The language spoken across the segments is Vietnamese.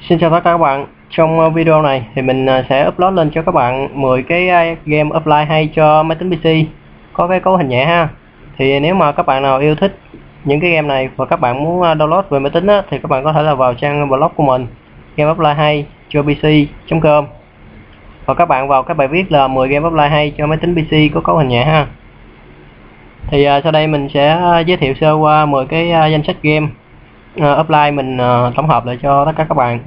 Xin chào tất cả các bạn. Trong ờ, video này thì mình ờ, sẽ upload lên cho các bạn 10 cái game offline hay cho máy tính PC có cái cấu hình nhẹ ha. Thì nếu mà các bạn nào yêu thích những cái game này và các bạn muốn ờ, download về máy tính á, thì các bạn có thể là vào trang blog của mình game offline hay cho pc.com và các bạn vào các bài viết là 10 game offline hay cho máy tính PC có cấu hình nhẹ ha. Thì sau đây mình sẽ giới thiệu sơ qua 10 cái danh sách game Ờ, uh, offline mình uh, tổng hợp lại cho tất cả các bạn.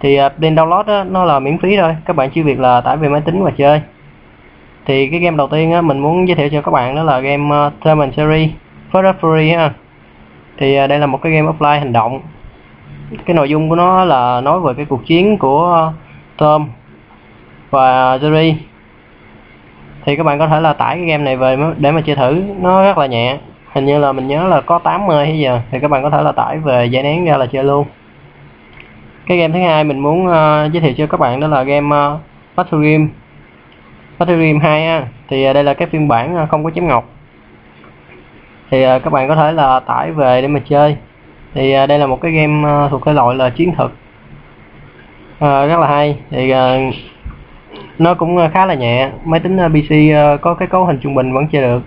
Thì ờ, uh, link download đó, nó là miễn phí thôi. Các bạn chỉ việc là tải về máy tính và chơi. Thì cái game đầu tiên á, mình muốn giới thiệu cho các bạn đó là game uh, Term and Series Further Fury ha. Thì uh, đây là một cái game offline hành động. Cái nội dung của nó là nói về cái cuộc chiến của uh, Tom và Jerry thì các bạn có thể là tải cái game này về để mà chơi thử. Nó rất là nhẹ hình như là mình nhớ là có 80 hay giờ. Thì các bạn có thể là tải về giải nén ra là chơi luôn. Cái game thứ hai mình muốn uh, giới thiệu cho các bạn đó là game uh, Battle Game Battle Game 2 ha. thì uh, đây là cái phiên bản uh, không có chấm ngọc. Thì uh, các bạn có thể là tải về để mà chơi. Thì uh, đây là một cái game uh, thuộc cái loại là chiến thuật. Uh, rất là hay. Thì uh, nó cũng khá là nhẹ. Máy tính uh, PC uh, có cái cấu hình trung bình vẫn chơi được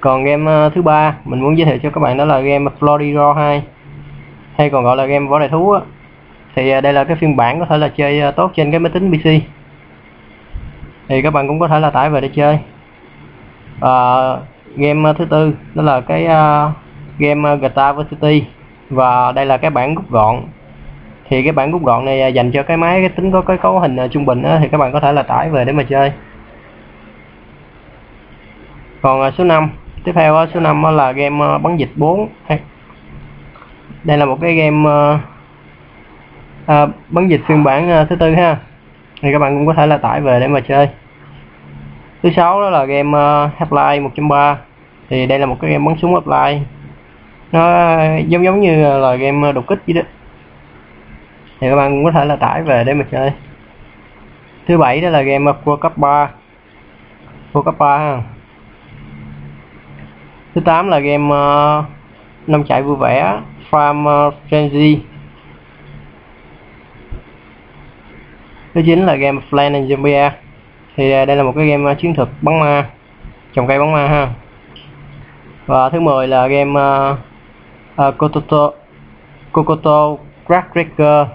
còn game uh, thứ ba mình muốn giới thiệu cho các bạn đó là game Florida 2 hay còn gọi là game võ đại thú á. Thì uh, đây là cái phiên bản có thể là chơi uh, tốt trên cái máy tính PC thì các bạn cũng có thể là tải về để chơi. Uh, game uh, thứ tư đó là cái uh, game uh, Guitar City và đây là cái bản rút gọn. Thì cái bản rút gọn này uh, dành cho cái máy cái tính có cái cấu hình uh, trung bình á, thì các bạn có thể là tải về để mà chơi. Còn số 5 tiếp theo uh, số 5 là game uh, bắn dịch 4 đây là một cái game uh, uh, bắn dịch phiên bản uh, thứ tư ha. Thì các bạn cũng có thể là tải về để mà chơi. Thứ sáu đó là game uh, Half-Life 1.3 thì đây là một cái game bắn súng Half-Life. Nó giống giống như là game đột kích vậy đó. Thì các bạn cũng có thể là tải về để mà chơi. Thứ bảy đó là game World Cup 3 World Cup 3 ha thứ 8 là game uh, năm chạy vui vẻ Farm ờ, Frenzy thứ 9 là game Plan and Zombie thì uh, đây là một cái game uh, chiến thuật bắn ma trồng cây bắn ma ha. Và thứ 10 là game uh, uh, Kototo Kokoto Crackbreaker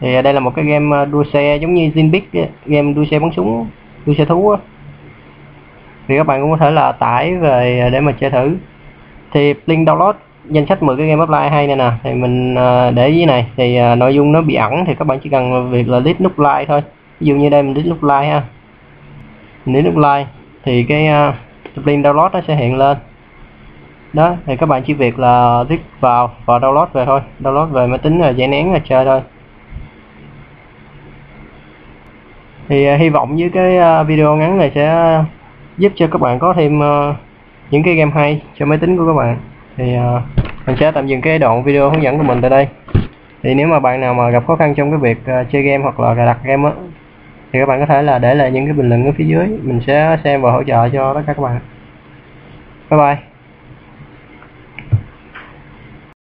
thì uh, đây là một cái game uh, đua xe giống như Zinbik game đua xe bắn súng đua xe thú á thì các bạn cũng có thể là tải về để mà chơi thử. Thì link download danh sách 10 cái game offline hay này nè thì mình ờ, để dưới này. Thì ờ, nội dung nó bị ẩn thì các bạn chỉ cần việc là click nút like thôi. Ví dụ như đây mình click nút like ha. Mình click nút like thì cái uh, link download nó sẽ hiện lên. Đó thì các bạn chỉ việc là click vào và download về thôi. Download về máy tính rồi giải nén rồi chơi thôi. Thì uh, hy vọng với cái uh, video ngắn này sẽ giúp cho các bạn có thêm uh, những cái game hay cho máy tính của các bạn. Thì uh, mình sẽ tạm dừng cái đoạn video hướng dẫn của mình tại đây. Thì nếu mà bạn nào mà gặp khó khăn trong cái việc uh, chơi game hoặc là cài đặt game á thì các bạn có thể là để lại những cái bình luận ở phía dưới. Mình sẽ xem và hỗ trợ cho tất cả các bạn. Bye bye.